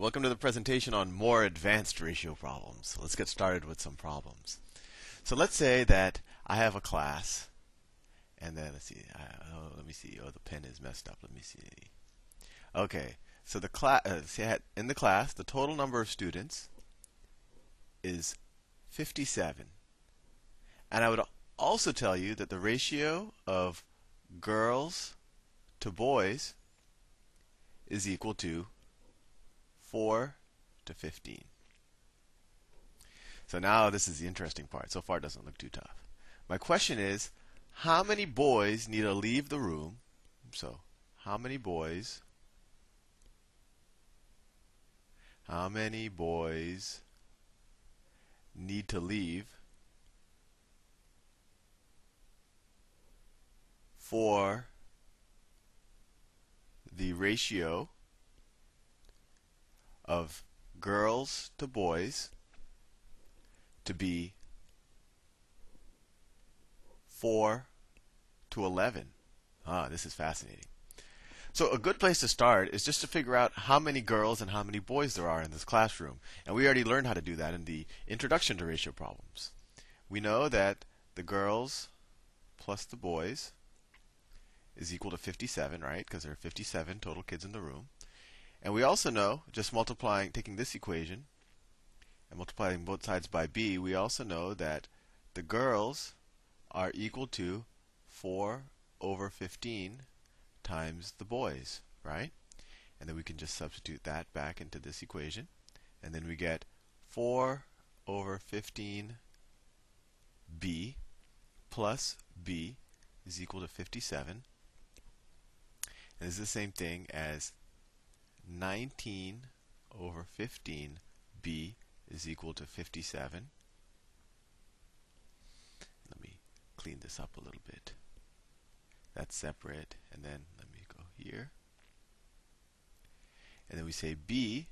Welcome to the presentation on more advanced ratio problems. Let's get started with some problems. So let's say that I have a class, and then let's see. Oh, let me see. Oh, the pen is messed up. Let me see. Okay, so the class. Uh, in the class, the total number of students is 57, and I would also tell you that the ratio of girls to boys is equal to 4 to 15. So now this is the interesting part. So far it doesn't look too tough. My question is, how many boys need to leave the room? So, how many boys how many boys need to leave for the ratio of girls to boys to be 4 to 11. Ah, this is fascinating. So, a good place to start is just to figure out how many girls and how many boys there are in this classroom. And we already learned how to do that in the introduction to ratio problems. We know that the girls plus the boys is equal to 57, right? Because there are 57 total kids in the room. And we also know, just multiplying, taking this equation and multiplying both sides by b, we also know that the girls are equal to 4 over 15 times the boys, right? And then we can just substitute that back into this equation. And then we get 4 over 15b plus b is equal to 57. And this is the same thing as 19 over 15b is equal to 57. Let me clean this up a little bit. That's separate, and then let me go here. And then we say b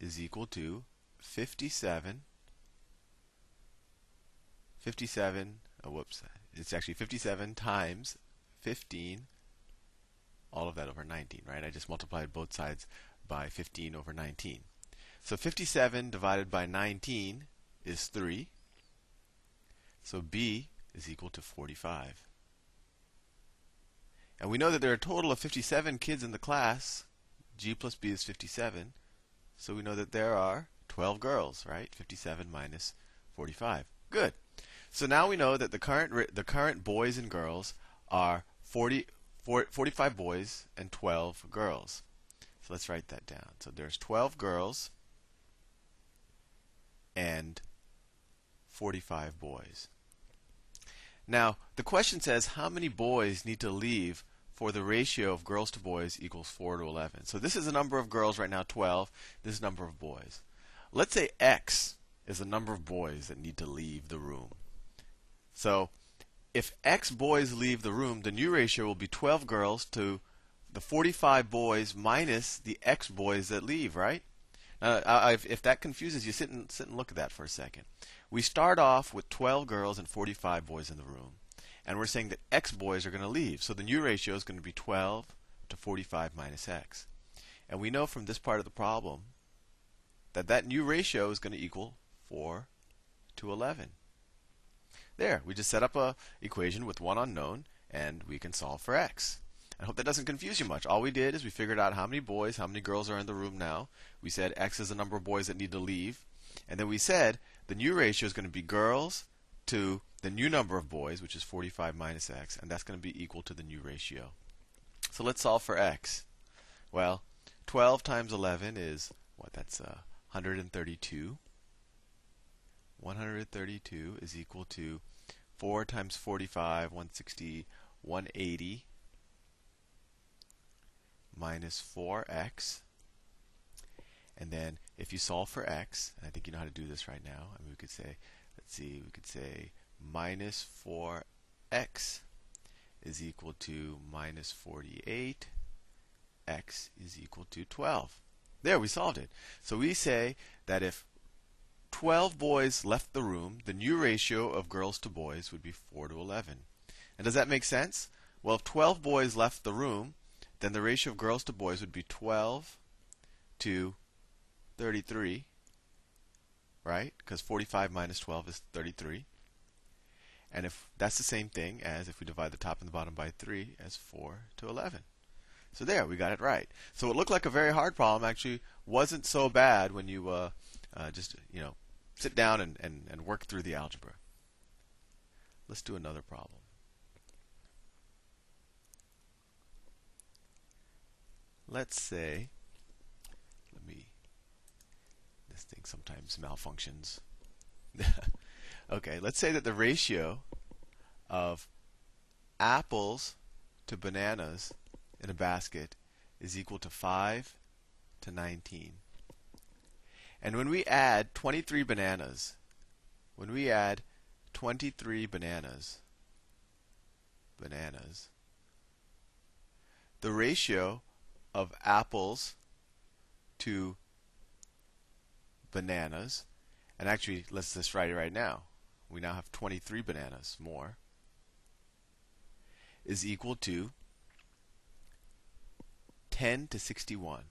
is equal to 57. 57, oh, whoops, it's actually 57 times 15 all of that over 19, right? I just multiplied both sides by 15 over 19. So 57 divided by 19 is 3. So b is equal to 45. And we know that there are a total of 57 kids in the class. g plus b is 57. So we know that there are 12 girls, right? 57 minus 45. Good. So now we know that the current the current boys and girls are 40, 45 boys and 12 girls. So let's write that down. So there's 12 girls and 45 boys. Now, the question says how many boys need to leave for the ratio of girls to boys equals 4 to 11. So this is the number of girls right now, 12. This is the number of boys. Let's say x is the number of boys that need to leave the room. So if x boys leave the room, the new ratio will be 12 girls to the 45 boys minus the x boys that leave, right? Now, if that confuses you, sit and, sit and look at that for a second. We start off with 12 girls and 45 boys in the room. And we're saying that x boys are going to leave. So the new ratio is going to be 12 to 45 minus x. And we know from this part of the problem that that new ratio is going to equal 4 to 11. There, we just set up a equation with one unknown, and we can solve for x. I hope that doesn't confuse you much. All we did is we figured out how many boys, how many girls are in the room now. We said x is the number of boys that need to leave. And then we said the new ratio is going to be girls to the new number of boys, which is 45 minus x, and that's going to be equal to the new ratio. So let's solve for x. Well, 12 times 11 is what? That's uh, 132. 132 is equal to 4 times 45, 160, 180 minus 4x. And then if you solve for x, I think you know how to do this right now. I mean, we could say, let's see, we could say minus 4x is equal to minus 48. x is equal to 12. There, we solved it. So we say that if 12 boys left the room, the new ratio of girls to boys would be 4 to 11. And does that make sense? Well, if 12 boys left the room, then the ratio of girls to boys would be 12 to 33, right? Because 45 minus 12 is 33. And if that's the same thing as if we divide the top and the bottom by 3 as 4 to 11. So there, we got it right. So it looked like a very hard problem actually wasn't so bad when you uh, uh, just, you know, sit down and, and, and work through the algebra. Let's do another problem. Let's say, let me, this thing sometimes malfunctions. okay, let's say that the ratio of apples to bananas in a basket is equal to 5 to 19. And when we add 23 bananas, when we add 23 bananas, bananas, the ratio of apples to bananas, and actually, let's just write it right now. We now have 23 bananas more, is equal to 10 to 61.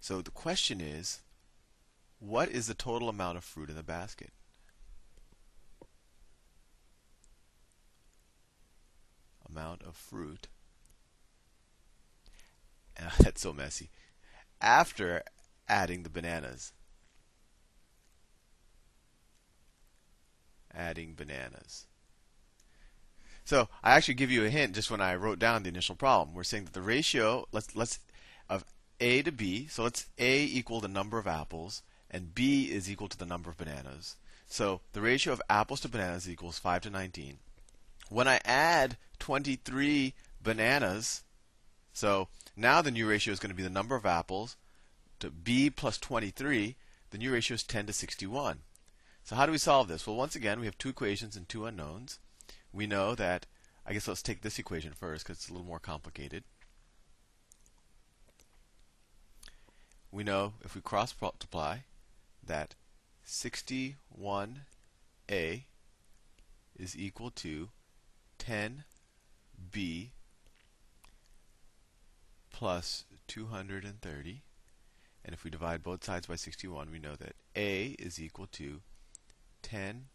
So the question is, what is the total amount of fruit in the basket? Amount of fruit. that's so messy. After adding the bananas. Adding bananas. So I actually give you a hint just when I wrote down the initial problem. We're saying that the ratio let's let's of a to b. So let's a equal the number of apples and b is equal to the number of bananas. So the ratio of apples to bananas equals 5 to 19. When I add 23 bananas, so now the new ratio is going to be the number of apples to b plus 23. The new ratio is 10 to 61. So how do we solve this? Well, once again, we have two equations and two unknowns we know that, I guess let's take this equation first because it's a little more complicated. We know if we cross multiply that 61a is equal to 10b plus 230. And if we divide both sides by 61, we know that a is equal to 10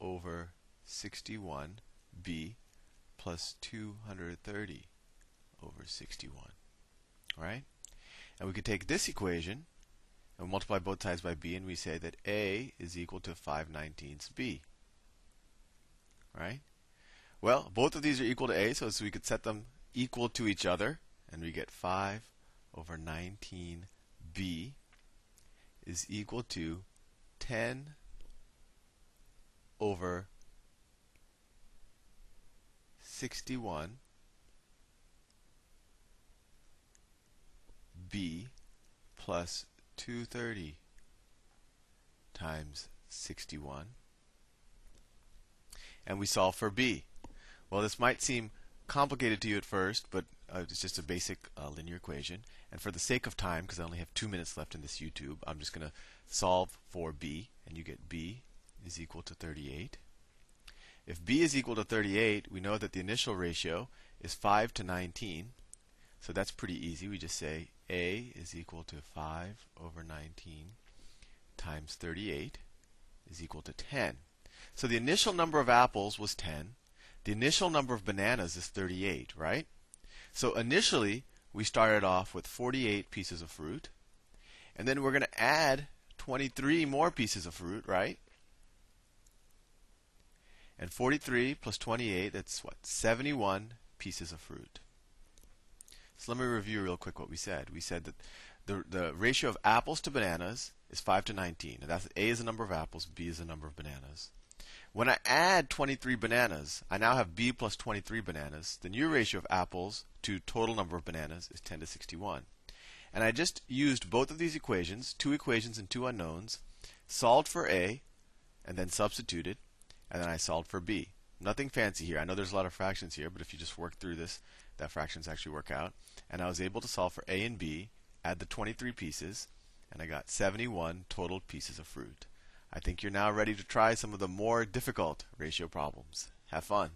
over 61b plus 230 over 61. All right? And we could take this equation and multiply both sides by b, and we say that a is equal to 5 19ths b. Right? Well, both of these are equal to a, so, we could set them equal to each other, and we get 5 over 19b is equal to 10 over 61 b plus 230 times 61 and we solve for b. Well, this might seem complicated to you at first, but uh, it's just a basic uh, linear equation. And for the sake of time, because I only have two minutes left in this YouTube, I'm just going to solve for b, and you get b is equal to 38. If b is equal to 38, we know that the initial ratio is 5 to 19. So that's pretty easy. We just say a is equal to 5 over 19 times 38 is equal to 10. So the initial number of apples was 10. The initial number of bananas is 38, right? So initially, we started off with 48 pieces of fruit. And then we're going to add 23 more pieces of fruit, right? And 43 plus 28, that's what? 71 pieces of fruit. So let me review real quick what we said. We said that the, the ratio of apples to bananas is 5 to 19. And that's A is the number of apples, B is the number of bananas. When I add 23 bananas, I now have B plus 23 bananas. The new ratio of apples to total number of bananas is 10 to 61. And I just used both of these equations, two equations and two unknowns, solved for A, and then substituted and then I solved for b. Nothing fancy here. I know there's a lot of fractions here, but if you just work through this, that fractions actually work out. And I was able to solve for a and b, add the 23 pieces, and I got 71 total pieces of fruit. I think you're now ready to try some of the more difficult ratio problems. Have fun.